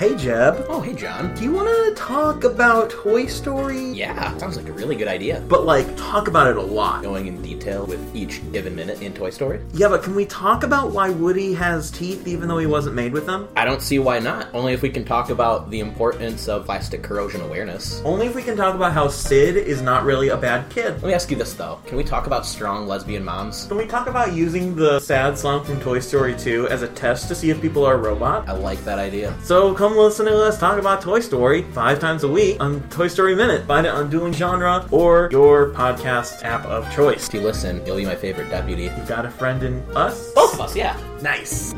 Hey Jeb, Oh, hey, John. do you want to talk about Toy Story? Yeah, sounds like a really good idea. But like, talk about it a lot. Going in detail with each given minute in Toy Story? Yeah, but can we talk about why Woody has teeth even though he wasn't made with them? I don't see why not. Only if we can talk about the importance of plastic corrosion awareness. Only if we can talk about how Sid is not really a bad kid. Let me ask you this, though. Can we talk about strong lesbian moms? Can we talk about using the sad song from Toy Story 2 as a test to see if people are a robot? I like that idea. So come listen to us talk about Toy Story five times a week on Toy Story Minute. Find it on Dueling Genre or your podcast app of choice. If you listen, you'll be my favorite deputy. You got a friend in us? Both of us, yeah. Nice.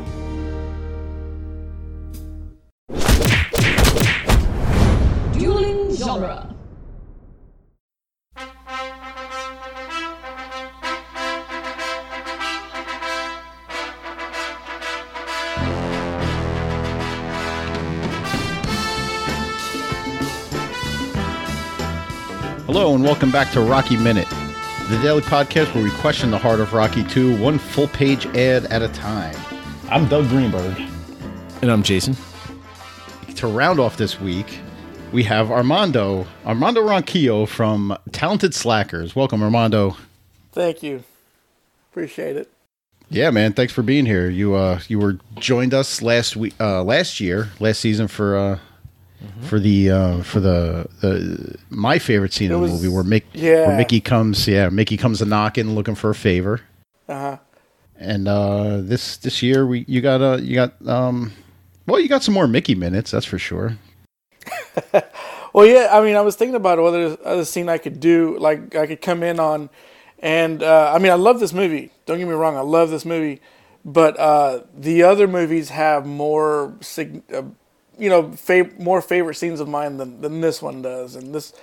Dueling genre. Hello and welcome back to Rocky Minute, the daily podcast where we question the heart of Rocky 2 one full page ad at a time. I'm Doug Greenberg. And I'm Jason. To round off this week, we have Armando, Armando Ronquillo from Talented Slackers. Welcome, Armando. Thank you. Appreciate it. Yeah, man, thanks for being here. You uh you were joined us last week uh last year, last season for uh for the uh for the the my favorite scene It in the was- movie where Mick yeah. where Mickey comes yeah, Mickey comes a knocking looking for a favor. Uh huh. And uh, this this year we you got uh, you got um well you got some more Mickey minutes that's for sure. Well, yeah. I mean, I was thinking about whether other scene I could do, like I could come in on, and uh, I mean, I love this movie. Don't get me wrong, I love this movie, but uh, the other movies have more, sig- uh, you know, fav- more favorite scenes of mine than, than this one does, and this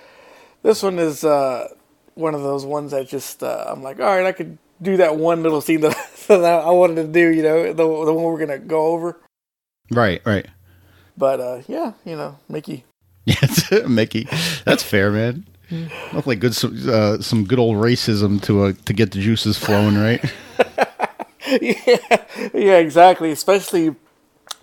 this one is uh, one of those ones that just uh, I'm like, all right, I could do that one little scene that, that I wanted to do, you know, the the one we're gonna go over. Right, right. But uh, yeah, you know, Mickey. Yes, Mickey. That's fair, man. Nothing like good some, uh, some good old racism to uh, to get the juices flowing, right? yeah, yeah, exactly. Especially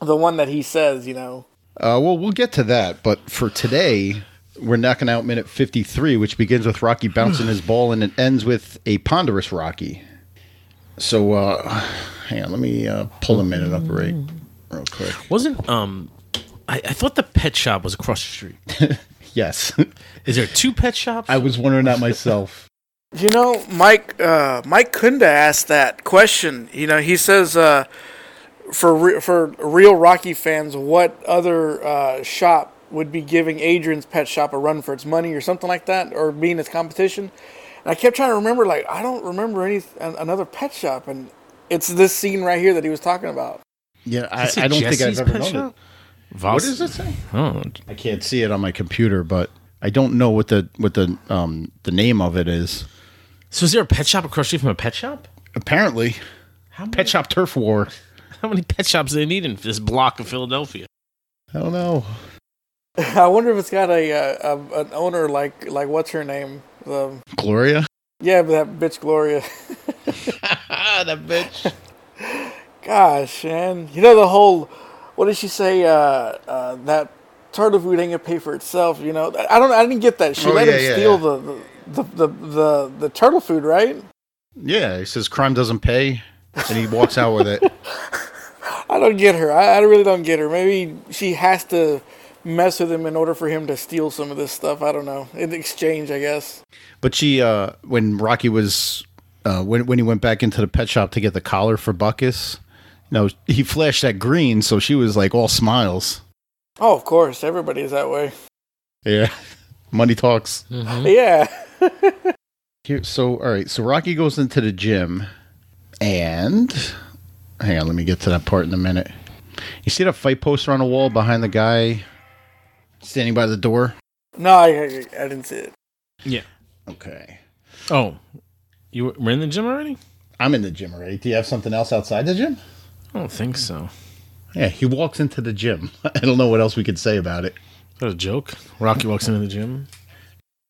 the one that he says, you know. Uh, well, we'll get to that, but for today, we're knocking out minute 53, which begins with Rocky bouncing his ball and it ends with a ponderous Rocky. So, uh, hang on, let me uh, pull a minute up right real quick. Wasn't um I, I thought the pet shop was across the street. Yes, Is there two pet shops? I was wondering that myself. You know, Mike. Uh, Mike Kunda asked that question. You know, he says uh, for re- for real Rocky fans, what other uh, shop would be giving Adrian's Pet Shop a run for its money or something like that, or being its competition? And I kept trying to remember, like I don't remember any an, another pet shop, and it's this scene right here that he was talking about. Yeah, I, I don't Jesse's think I've ever known Shop? it. Voss- What does it say? Oh, I can't see it on my computer, but I don't know what the what the um the name of it is. so is there a pet shop across the street from a pet shop? Apparently, How many, Pet Shop Turf War. How many pet shops do they need in this block of Philadelphia? I don't know. I wonder if it's got a, uh a an owner like like what's her name? The Gloria. yeah, but that bitch Gloria. That bitch. Gosh, man, you know the whole. What did she say? Uh, uh, that turtle food ain't gonna pay for itself. You know, I don't. I didn't get that. She Oh, let yeah, him yeah, steal yeah. The, the, the the the the turtle food, right? Yeah, he says crime doesn't pay, and he walks out with it. I don't get her. I, I really don't get her. Maybe she has to mess with him in order for him to steal some of this stuff. I don't know. In exchange, I guess. But she, uh, when Rocky was, uh, when when he went back into the pet shop to get the collar for Butkus, you know, he flashed that green, so she was like all smiles. Oh, of course, everybody is that way. Yeah, money talks. Yeah. Here, so all right, so Rocky goes into the gym, and hang on, let me get to that part in a minute. You see that fight poster on the wall behind the guy standing by the door? No, I, I, I didn't see it. Yeah. Okay, Oh, you were we're in the gym already? I'm in the gym already. Do you have something else outside the gym? I don't think so. Yeah, he walks into the gym. I don't know what else we could say about it. Is that a joke? Rocky walks into the gym.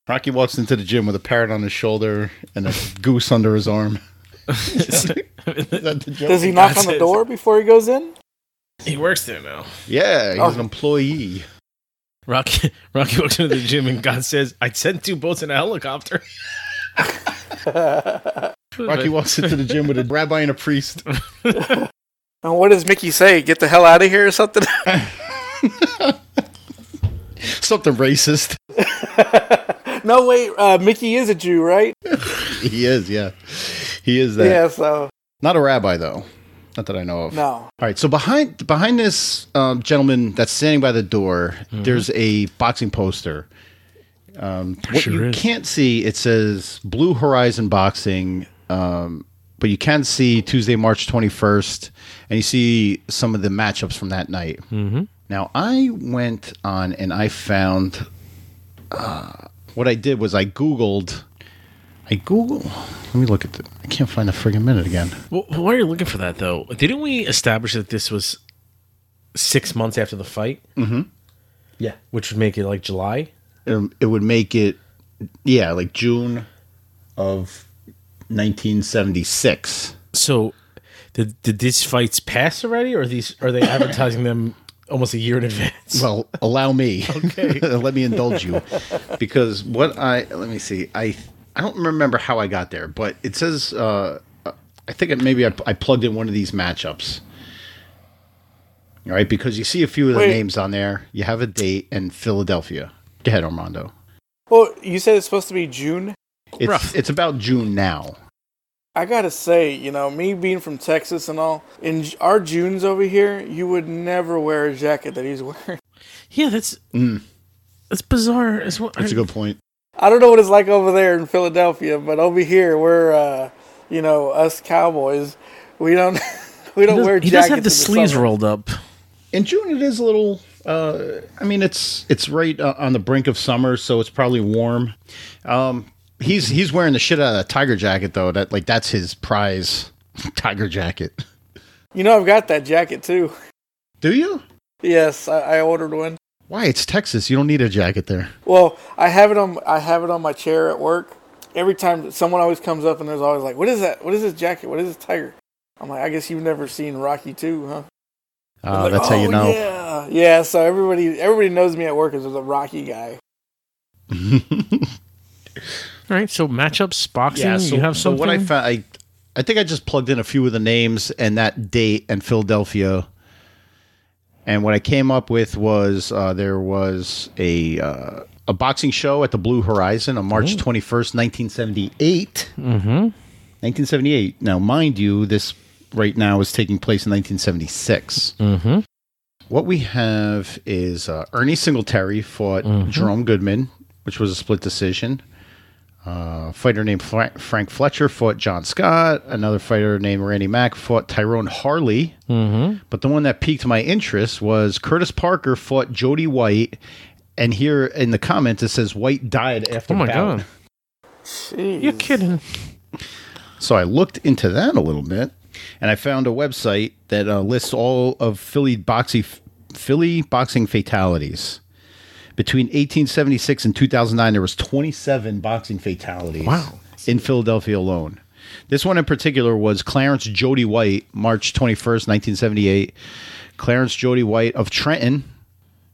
Rocky walks into the gym with a parrot on his shoulder and a goose under his arm. Is that the joke? Does he knock on the says- door before he goes in? He works there now. Yeah, he's Oh. an employee. Rocky Rocky walks into the gym and God says, "I sent two boats in a helicopter." Rocky walks into the gym with a rabbi and a priest. And what does Mickey say? Get the hell out of here or something? Something racist. no, wait. Uh, Mickey is a Jew, right? He is, yeah. He is that. Yeah. So Not a rabbi though. Not that I know of. no. All right, so behind behind this um, gentleman that's standing by the door, there's a boxing poster. Um, what Sure you is. can't see, it says Blue Horizon Boxing, um, but you can see Tuesday, March 21st, and you see some of the matchups from that night. Mm-hmm. Now, I went on and I found uh, what I did was I Googled. I Google. Let me look at the. I can't find the friggin' minute again. Well, why are you looking for that though? Didn't we establish that this was six months after the fight? Mm-hmm. Yeah, which would make it like July. um, it would make it yeah like june of 1976 So, did did these fights pass already, or are these are they advertising them almost a year in advance? well allow me Okay. let me indulge you because what i let me see i i don't remember how i got there but it says uh i think it, maybe I, I plugged in one of these matchups all right because you see a few of the Wait. names on there you have a date and philadelphia go ahead armando Well, you said it's supposed to be June. it's, Rough. it's about june now I gotta say, you know, me being from Texas and all, in our Junes over here, you would never wear a jacket that he's wearing. Yeah, that's mm. that's bizarre. As well. that's a good point I don't know what it's like over there in Philadelphia, but over here, we're, uh, you know, us cowboys, we don't, we don't does, wear he jackets. does have the in sleeves summer. rolled up. in June it is a little. Uh, I mean, it's it's right uh, on the brink of summer, so it's probably warm. Um, he's he's wearing the shit out of that tiger jacket though. That like that's his prize tiger jacket. You know, I've got that jacket too. Do you? Yes, I, I ordered one. Why? It's Texas. You don't need a jacket there. Well, I have it on. I have it on my chair at work. Every time someone always comes up and there's always like, "What is that? What is this jacket? What is this tiger?" I'm like, "I guess you've never seen Rocky 2, huh?" Uh, Like, that's how you "Oh, know. Yeah, yeah. So everybody, everybody knows me at work as a Rocky guy. All right, so matchups, boxing. you have so what I found, I I think I just plugged in a few of the names and that date and Philadelphia. And what I came up with was uh, there was a uh, a boxing show at the Blue Horizon on March twenty first, nineteen seventy eight. Mm-hmm. Nineteen seventy eight. Now, mind you, this right now is taking place in nineteen seventy six. Mhm. What we have is uh, Ernie Singletary fought Jerome Goodman, which was a split decision. A fighter named Fra- Frank Fletcher fought John Scott. Another fighter named Randy Mack fought Tyrone Harley. Mm-hmm. But the one that piqued my interest was Curtis Parker fought Jody White. And here in the comments it says White died after. Oh my bout. god, Jeez. you're kidding. So I looked into that a little bit, and I found a website that uh, lists all of Philly boxing Philly boxing fatalities. Between 1876 and 2009, there was 27 boxing fatalities. Wow. In Philadelphia alone. This one in particular was Clarence Jody White, March 21st, 1978. Clarence Jody White of Trenton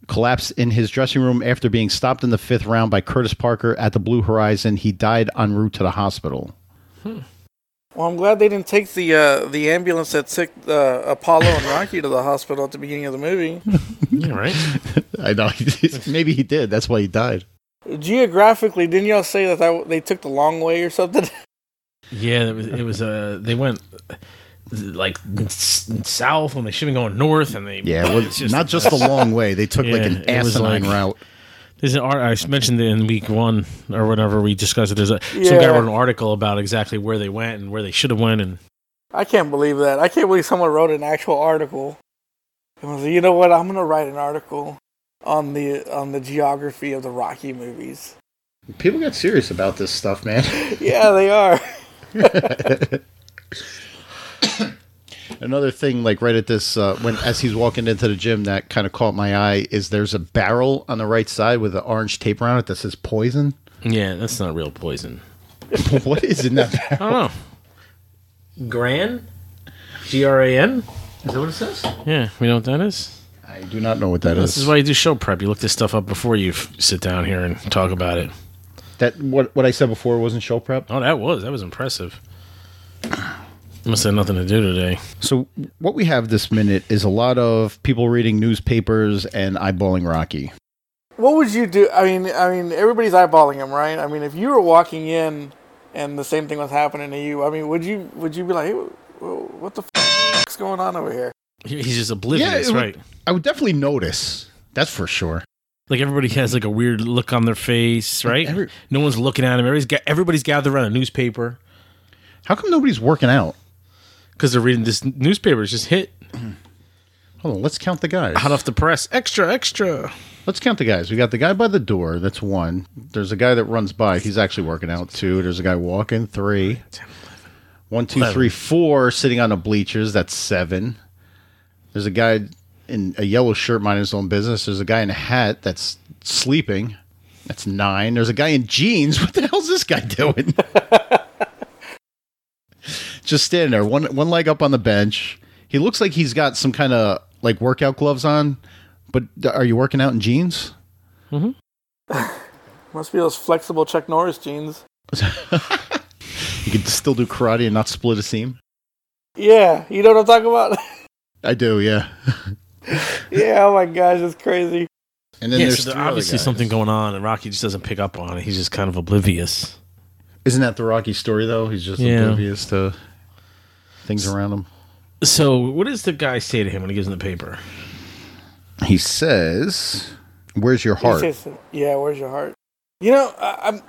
collapsed in his dressing room after being stopped in the fifth round by Curtis Parker at the Blue Horizon. He died en route to the hospital. Hmm. Well, I'm glad they didn't take the uh, the ambulance that took uh, Apollo and Rocky to the hospital at the beginning of the movie. Yeah, right. I know. Maybe he did. That's why he died. Geographically, didn't y'all say that, that they took the long way or something? Yeah, it was. It was. Uh, they went like south when they should have been going north, and they Yeah, well, it's not just the long way. They took like an it was asinine like- route. There's an art I mentioned it in week one or whenever we discussed it. There's a some guy wrote an article about exactly where they went and where they should have went, and I can't believe that. I can't believe someone wrote an actual article. And was like, you know what? I'm gonna write an article on the on the geography of the Rocky movies. People get serious about this stuff, man. Yeah, they are. Another thing, like right at this, uh, when as he's walking into the gym, that kind of caught my eye is there's a barrel on the right side with an orange tape around it that says poison. yeah, that's not real poison. what is in that barrel? I don't know. Gran, G R A N. Is that what it says? Yeah, we know what that is. I do not know what that This is. is why you do show prep. You look this stuff up before you f- sit down here and talk about it. that what what I said before wasn't show prep. Oh, that was that was impressive. Must have nothing to do today. So what we have this minute is a lot of people reading newspapers and eyeballing Rocky. What would you do? I mean, I mean, everybody's eyeballing him, right? I mean, if you were walking in and the same thing was happening to you, I mean, would you would you be like, hey, wh- wh- what the f- is going on over here? He's just oblivious, it would- right? I would definitely notice. That's for sure. Like everybody has like a weird look on their face, right? Every- no one's looking at him. Everybody's ga- everybody's gathered around a newspaper How come nobody's working out? Because they're reading this newspaper. It's just hit Hold on, let's count the guys. hot off the press. Extra, extra. Let's count the guys. We got the guy by the door. That's one. There's a guy that runs by. He's actually working out. Two. There's a guy walking. Three. One, two, three, four. Sitting on the bleachers. That's seven. There's a guy in a yellow shirt minding his own business. There's a guy in a hat that's sleeping. That's nine. There's a guy in jeans. What the hell's this guy doing? Just standing there, one one leg up on the bench. He looks like he's got some kind of like workout gloves on. But are you working out in jeans? Mm-hmm. Must be those flexible Chuck Norris jeans. You can still do karate and not split a seam. Yeah, you know what I'm talking about? I do, yeah. yeah, oh my gosh, it's crazy. And then yeah, there's so there's obviously guys. something going on, and Rocky just doesn't pick up on it. He's just kind of oblivious. Isn't that the Rocky story though? He's just Yeah. oblivious to things around him. So, what does the guy say to him when he gives him the paper? He says, "Where's your He heart?" says, yeah, where's your heart? You know, I, I'm,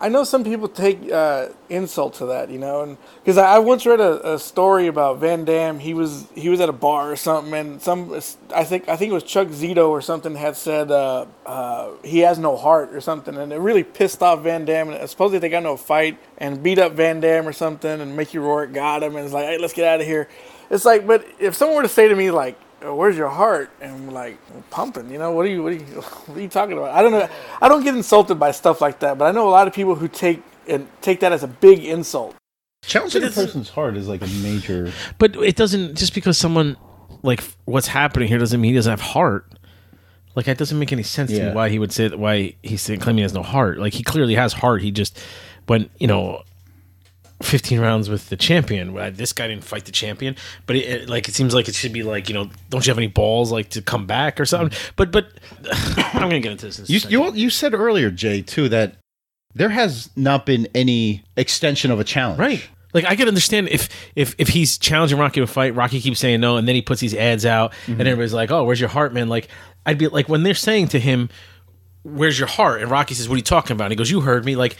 I know some people take uh, insult to that, you know, and because I, I once read a, a story about Van Damme. He was he was at a bar or something, and some I think I think it was Chuck Zito or something had said uh, uh, he has no heart or something, and it really pissed off Van Damme. And supposedly they got into a fight and beat up Van Damme or something, and Mickey Rourke got him, and it's like, hey, let's get out of here. It's like, but if someone were to say to me like, Uh, "Where's your heart?" and like, "Pumping," you know, what are you, what are you, what are you talking about? I don't know. I don't get insulted by stuff like that, but I know a lot of people who take and take that as a big insult. Challenging a person's heart is like a major. But it doesn't just because someone like what's happening here doesn't mean he doesn't have heart. Like that doesn't make any sense to me why he would say that why he's saying claiming he has no heart. Like he clearly has heart. He just when you know. 15 rounds with the champion. Uh, this guy didn't fight the champion, but it, it- like it seems like it should be like you know, don't you have any balls like to come back or something? But but I'm gonna get into this. In a You, second. you you said earlier, Jay, too, that there has not been any extension of a challenge. Right. Like I could understand if if if he's challenging Rocky to a fight, Rocky keeps saying no, and then he puts these ads out, and mm-hmm. everybody's like, "Oh, where's your heart, man?" Like I'd be like when they're saying to him, "Where's your heart?" and Rocky says, "What are you talking about?" And he goes, "You heard me." Like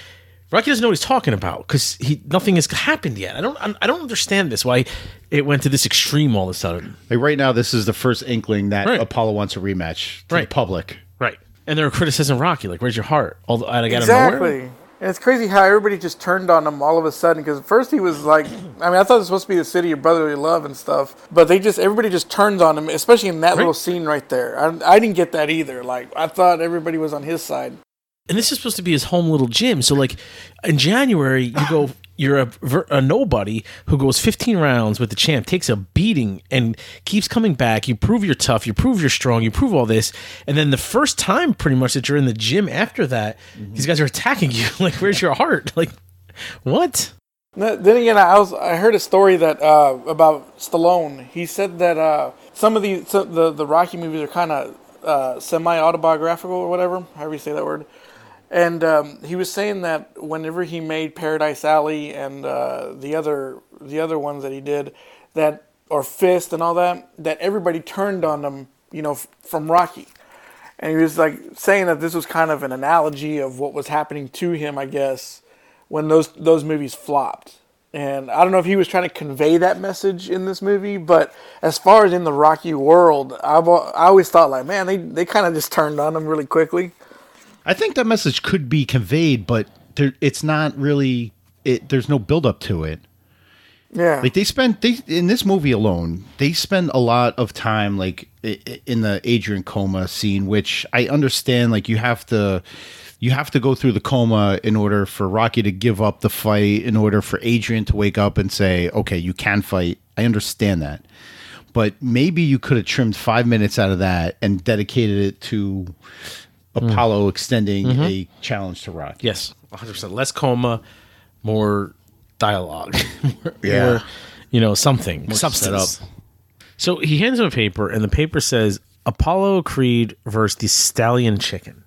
Rocky doesn't know what he's talking about because he nothing has happened yet. I don't I don't understand this why it went to this extreme all of a sudden. Like right now, this is the first inkling that Right. Apollo wants a rematch to Right. the public. Right. And they're criticizing Rocky, like, "Where's your heart?" All the, out of nowhere. Exactly. And it's crazy how everybody just turned on him all of a sudden. Because first he was like, I mean, I thought it was supposed to be the city of brotherly love and stuff, but they just everybody just turns on him, especially in that little scene right there. I, I didn't get that either. Like I thought everybody was on his side. And this is supposed to be his home little gym. So like in January, you go, you're a, a nobody who goes 15 rounds with the champ, takes a beating, and keeps coming back. You prove you're tough, you prove you're strong, you prove all this, and then the first time, pretty much that you're in the gym after that, these guys are attacking you. like, where's your heart? Like, what? Then again, I was I heard a story that uh, about Stallone. He said that uh, some of the so the the Rocky movies are kind of uh, semi autobiographical or whatever, however you say that word. And um, he was saying that whenever he made Paradise Alley and uh, the other the other ones that he did, that or Fist and all that, that everybody turned on him, you know, f- from Rocky. And he was like saying that this was kind of an analogy of what was happening to him, I guess, when those those movies flopped. And I don't know if he was trying to convey that message in this movie, but as far as in the Rocky world, I've, I always thought like, man, they they kind of just turned on him really quickly. I think that message could be conveyed, but there, it's not really. It, there's no build up to it. Yeah, Like they spent they in this movie alone, they spend a lot of time like in the Adrian coma scene, which I understand. Like you have to, you have to go through the coma in order for Rocky to give up the fight, in order for Adrian to wake up and say, "Okay, you can fight." I understand that, but maybe you could have trimmed five minutes out of that and dedicated it to Apollo mm-hmm. extending a mm-hmm. challenge to Rocky. Yes, 100. percent Less coma, more dialogue. more, Yeah. more, you know something substance. setup. So he hands him a paper, and the paper says Apollo Creed versus the Stallion Chicken.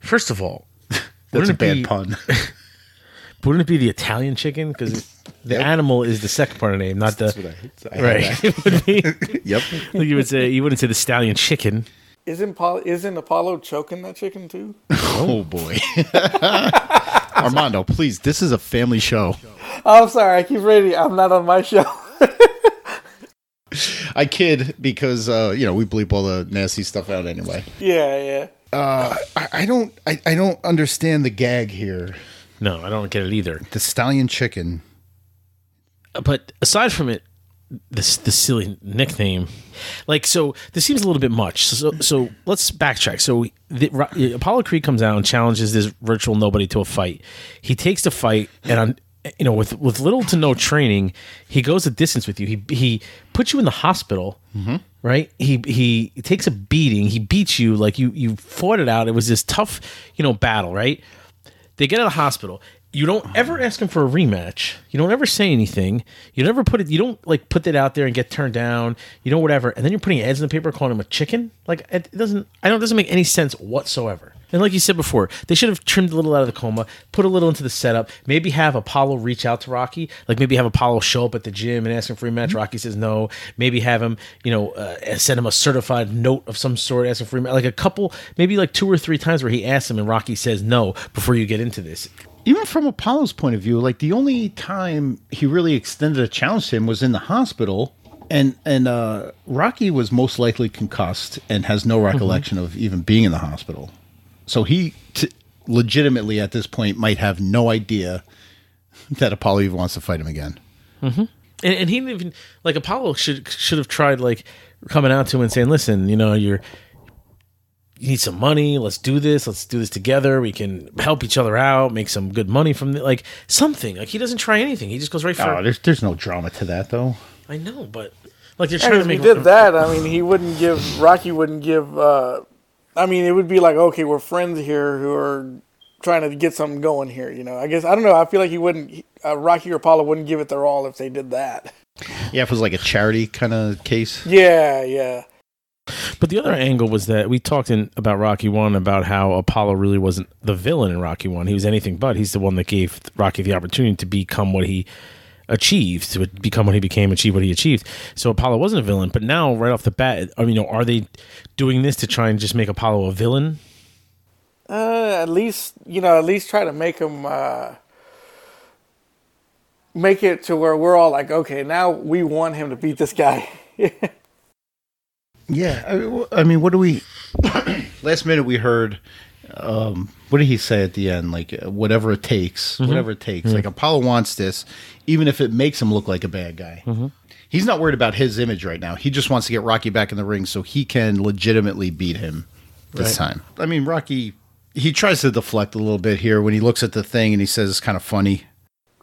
First of all, That's a bad be- pun. Wouldn't it be the Italian chicken? Because the animal is the second part of the name, not the right. it would be. yep. Like you would say, you wouldn't say the stallion chicken. Isn't Paul, isn't Apollo choking that chicken too? Oh boy. Armando, please, this is a family show. Oh, I'm sorry. I keep reading. I'm not on my show. I kid because uh, you know we bleep all the nasty stuff out anyway. yeah, yeah. Uh, I, I don't I, I don't understand the gag here. No, I don't get it either. The stallion chicken. But aside from it, this the silly nickname, like so, this seems a little bit much. So, so let's backtrack. So, the, Apollo Creed comes out and challenges this virtual nobody to a fight. He takes the fight, and on you know with with little to no training, he goes a distance with you. He he puts you in the hospital. Mm-hmm. Right, he he takes a beating. He beats you like you you fought it out. It was this tough, you know, battle. Right, they get out of the hospital. You don't ever ask him for a rematch. You don't ever say anything. You never put it. You don't like put that out there and get turned down. You know whatever. And then you're putting ads in the paper calling him a chicken. Like it doesn't. I don't. It doesn't make any sense whatsoever. And like you said before, they should have trimmed a little out of the coma, put a little into the setup. Maybe have Apollo reach out to Rocky. Like maybe have Apollo show up at the gym and ask him for a rematch. Rocky says no. Maybe have him, you know, uh, send him a certified note of some sort, ask him for a rematch. Like a couple, maybe like two or three times where he asks him and Rocky says no before you get into this. Even from Apollo's point of view, like the only time he really extended a challenge to him was in the hospital. And and uh, Rocky was most likely concussed and has no recollection of even being in the hospital. So he t- legitimately at this point might have no idea that Apollo even wants to fight him again. and, and he didn't even like Apollo should should have tried like coming out to him and saying, "Listen, you know, you're you need some money. Let's do this. Let's do this together. We can help each other out, make some good money from it. Like something. Like he doesn't try anything. He just goes right for. Oh, there's there's no drama to that though. I know, but like they're trying And trying if he make. did that, I mean, he wouldn't give Rocky wouldn't give. uh I mean, it would be like, okay, we're friends here who are trying to get something going here. You know, I guess I don't know. I feel like he wouldn't. Uh, Rocky or Apollo wouldn't give it their all if they did that. Yeah, if it was like a charity kind of case. Yeah, yeah. But the other angle was that we talked in about Rocky One about how Apollo really wasn't the villain in Rocky One. He was anything but. He's the one that gave Rocky the opportunity to become what he achieved, to become what he became, achieve what he achieved. So Apollo wasn't a villain. But now, right off the bat, I mean, you know, are they doing this to try and just make Apollo a villain? Uh, at least you know, at least try to make him uh, make it to where we're all like, okay, now we want him to beat this guy. Yeah, I mean, what do we? last minute we heard. Um, what did he say at the end? Like uh, whatever it takes, whatever it takes. Like Apollo wants this, even if it makes him look like a bad guy. He's not worried about his image right now. He just wants to get Rocky back in the ring so he can legitimately beat him this Right. time. I mean, Rocky. He tries to deflect a little bit here when he looks at the thing and he says it's kind of funny.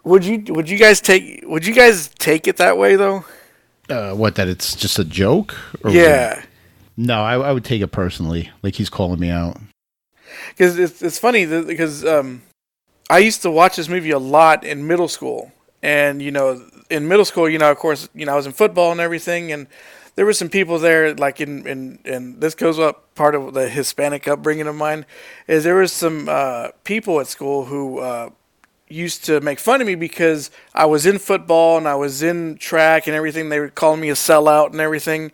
would you would you guys take would you guys take it that way though? Uh, what that it's just a joke? Or Yeah. No, I, I would take it personally. Like he's calling me out. because it's it's funny because um, I used to watch this movie a lot in middle school, and you know, in middle school, you know, of course, you know, I was in football and everything, and there were some people there, like in in and this goes up part of the Hispanic upbringing of mine, is there was some uh, people at school who. Uh, used to make fun of me because I was in football and I was in track and everything. They were calling me a sellout and everything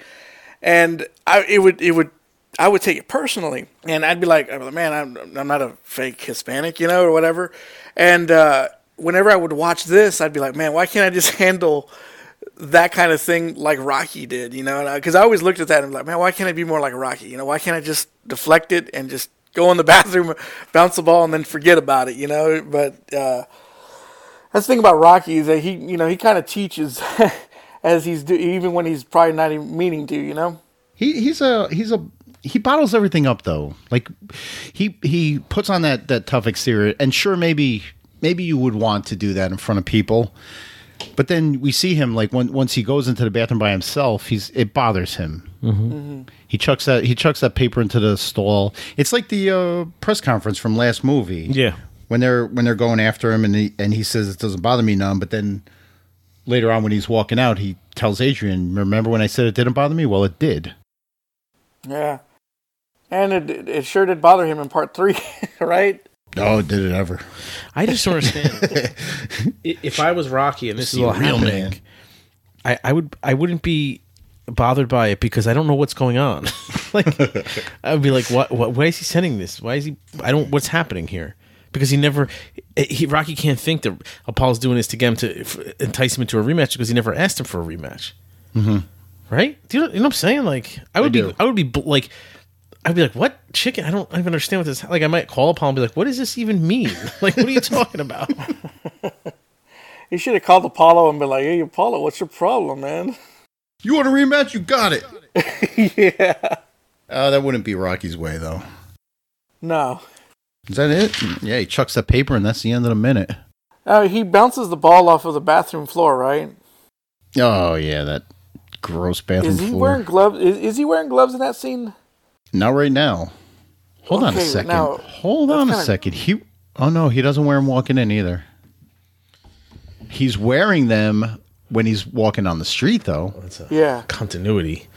and I it would it would I would take it personally, and I'd be like, like, man, I'm I'm not a fake Hispanic, you know, or whatever. And uh, whenever I would watch this, I'd be like, man, why can't I just handle that kind of thing like Rocky did, you know? Because I, always looked at that and be like, man, why can't I be more like Rocky? You know, why can't I just deflect it and just go in the bathroom, bounce the ball, and then forget about it, you know? But uh, that's the thing about Rocky is that he, you know, he kind of teaches as he's do, even when he's probably not even meaning to, you know. He he's a he's a he bottles everything up though. Like he he puts on that that tough exterior, and sure maybe maybe you would want to do that in front of people, But then we see him like when, once he goes into the bathroom by himself, he's it bothers him. Mm-hmm. He chucks that he chucks that paper into the stall. It's like the uh, press conference from last movie. Yeah. when they're when they're going after him and he and he says it doesn't bother me none but then later on when he's walking out he tells adrian remember when i said it didn't bother me well it did Yeah. And it it sure did bother him in part three, right? oh it did it ever I just don't understand. If I was Rocky and this is See, all real happening, man. I, I would I wouldn't be bothered by it because I don't know what's going on. like I would be like, what, what? Why is he sending this? Why is he? I don't. What's happening here? Because he never, he Rocky can't think that Apollo's doing this to get him to f- entice him into a rematch because he never asked him for a rematch. Mm-hmm. Right? Do you know, you know what I'm saying? Like I would be, do. I would be like. I'd be like, "What chicken? I don't even understand what this." Like, I might call Apollo and be like, "What does this even mean? Like, what are you talking about?" He should have called Apollo and been like, "Hey, Apollo, what's your problem, man?" You want a rematch you got it yeah. uh, that wouldn't be rocky's way though No. is that it yeah he chucks that paper and that's the end of the minute Uh, he bounces the ball off of the bathroom floor, right? oh yeah that gross bathroom Is he floor wearing gloves? Is, is he wearing gloves in that scene? not right now hold on a second now, hold on a second he oh no he doesn't wear them walking in either he's wearing them when he's walking on the street though That's a Yeah. continuity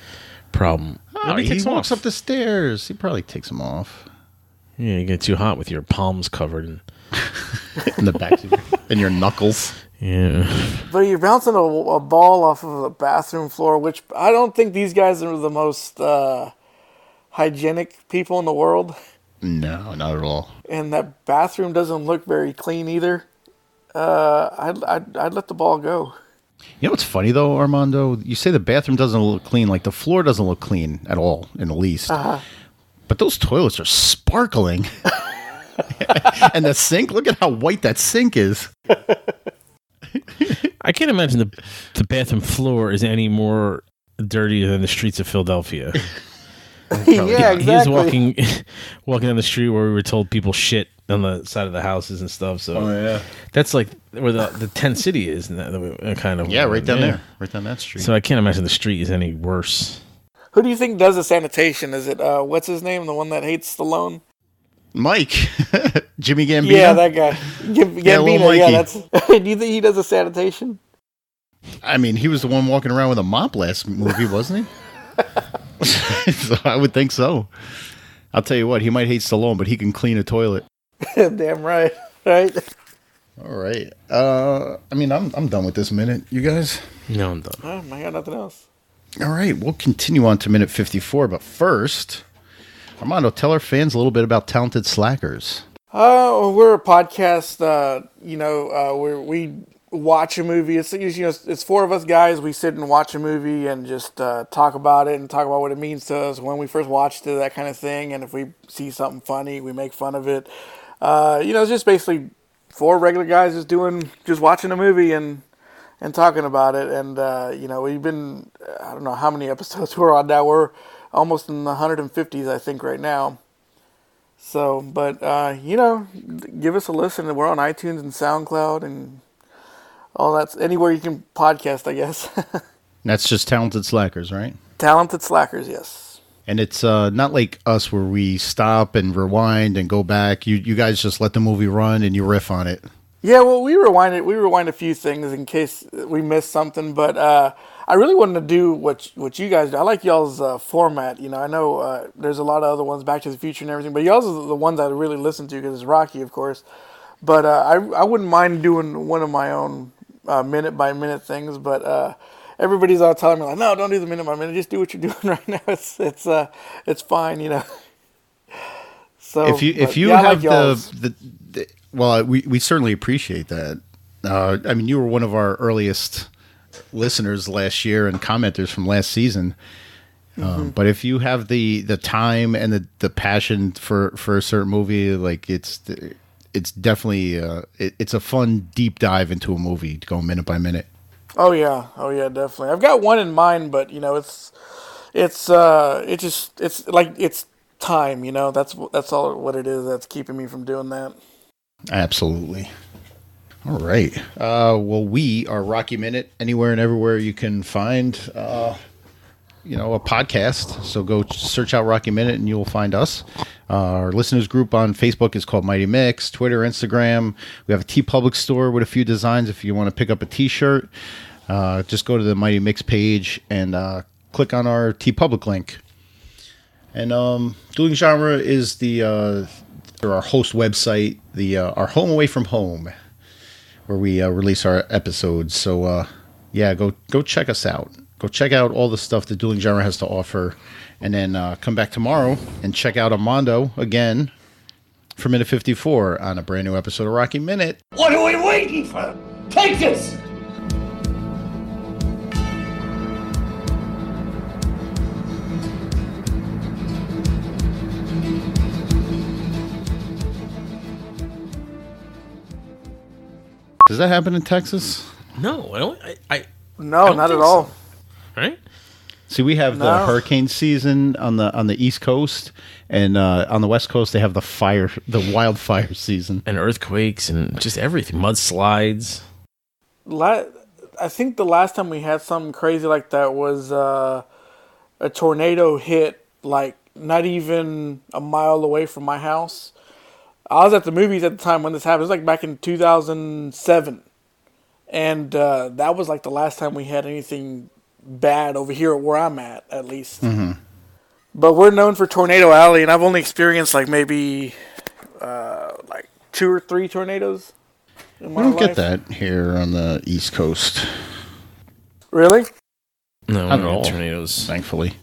problem. Oh, Maybe he takes them walks off. up the stairs. He probably takes them off Yeah, you get too hot with your palms covered in. in the back and your knuckles. Yeah. But you're bouncing a, a ball off of the bathroom floor, which I don't think these guys are the most uh, hygienic people in the world. No, not at all. And that bathroom doesn't look very clean either. Uh, I'd, I'd, I'd let the ball go. You know what's funny though, Armando? You say the bathroom doesn't look clean, like the floor doesn't look clean at all, in the least. Uh-huh. But those toilets are sparkling. and the sink, look at how white that sink is. I can't imagine the the bathroom floor is any more dirty than the streets of Philadelphia. yeah, exactly. He is walking walking down the street where we were told people shit on the side of the houses and stuff. So Oh, yeah. that's like where the the tent city is, and that, that kind of Yeah, right down yeah. there. Right down that street. So I can't imagine the street is any worse. Who do you think does the sanitation? Is it, uh, what's his name? The one that hates Stallone? Mike. Jimmy Gambina. Yeah, that guy. Gam- Yeah, little Gambina, yeah, Mikey. that's. do you think he does the sanitation? I mean, he was the one walking around with a mop last movie, wasn't he? so I would think so. I'll tell you what, he might hate Stallone, but he can clean a toilet. Damn right. Right? All right. Uh, I mean, I'm I'm done with this minute. You guys? No, I'm done. Oh, I got nothing else. All right. We'll continue on to minute 54, but first, Armando, tell our fans a little bit about Talented Slackers. Uh, we're a podcast. Uh, you know, uh, where we watch a movie. It's you know, it's four of us guys. We sit and watch a movie and just uh, talk about it and talk about what it means to us when we first watched it, that kind of thing. And if we see something funny, we make fun of it. Uh, you know, it's just basically four regular guys just doing, just watching a movie and and talking about it. And uh, you know, we've been I don't know how many episodes we're on now. We're almost in the 150s, I think, right now. So, but uh, you know, give us a listen. We're on iTunes and SoundCloud and all that's anywhere you can podcast, I guess. That's just Talented Slackers, right? Talented slackers, yes. And it's uh, not like us where we stop and rewind and go back. You you guys just let the movie run and you riff on it. Yeah, well, we rewinded. We rewind a few things in case we missed something, but uh, I really wanted to do what what you guys do. I like y'all's uh, format. You know, I know uh, there's a lot of other ones, Back to the Future and everything, but y'all's are the ones I really listen to because it's Rocky, of course. But uh, I I wouldn't mind doing one of my own uh, minute by minute things. But everybody's all telling me like, no, don't do the minute by minute. Just do what you're doing right now. It's it's uh it's fine. You know. So if you if you yeah, have like the, the, the well, we we certainly appreciate that. Uh, I mean, you were one of our earliest listeners last year and commenters from last season. Mm-hmm. Um, but if you have the the time and the the passion for for a certain movie, like it's it's definitely uh, it, it's a fun deep dive into a movie, to go minute by minute. Oh yeah, oh yeah, definitely. I've got one in mind, but you know, it's it's uh, it just it's like it's time. You know, that's that's all what it is. That's keeping me from doing that. Absolutely. All right. Uh, well, we are Rocky Minute anywhere and everywhere you can find, uh, you know, a podcast. So go search out Rocky Minute and you will find us. Uh, our listeners group on Facebook is called Mighty Mix. Twitter, Instagram. We have a TeePublic store with a few designs. If you want to pick up a T-shirt, uh, just go to the Mighty Mix page and uh, click on our TeePublic link. And um, Dueling Genre is the uh, our host website, the uh, our home away from home where we uh, release our episodes. So uh, yeah, go go check us out. Go check out all the stuff that Dueling Genre has to offer, and then uh, come back tomorrow and check out Armando again for minute fifty four on a brand new episode of Rocky Minute. What are we waiting for? Take this! Does that happen in Texas? No, I don't. I, I No, don't not at all. so. Right? See, we have the No. hurricane season on the on the East Coast, and uh, on the West Coast they have the fire, the wildfire season. And earthquakes and just everything, mudslides. La- I think the last time we had something crazy like that was uh, a tornado hit like not even a mile away from my house. I was at the movies at the time when this happened. It was like back in 2007. And uh, that was like the last time we had anything bad over here where I'm at, at least. But we're known for Tornado Alley, and I've only experienced like maybe uh, like two or three tornadoes. In my We don't life. get that here on the East Coast, Really? No, Not at no all. tornadoes. thankfully.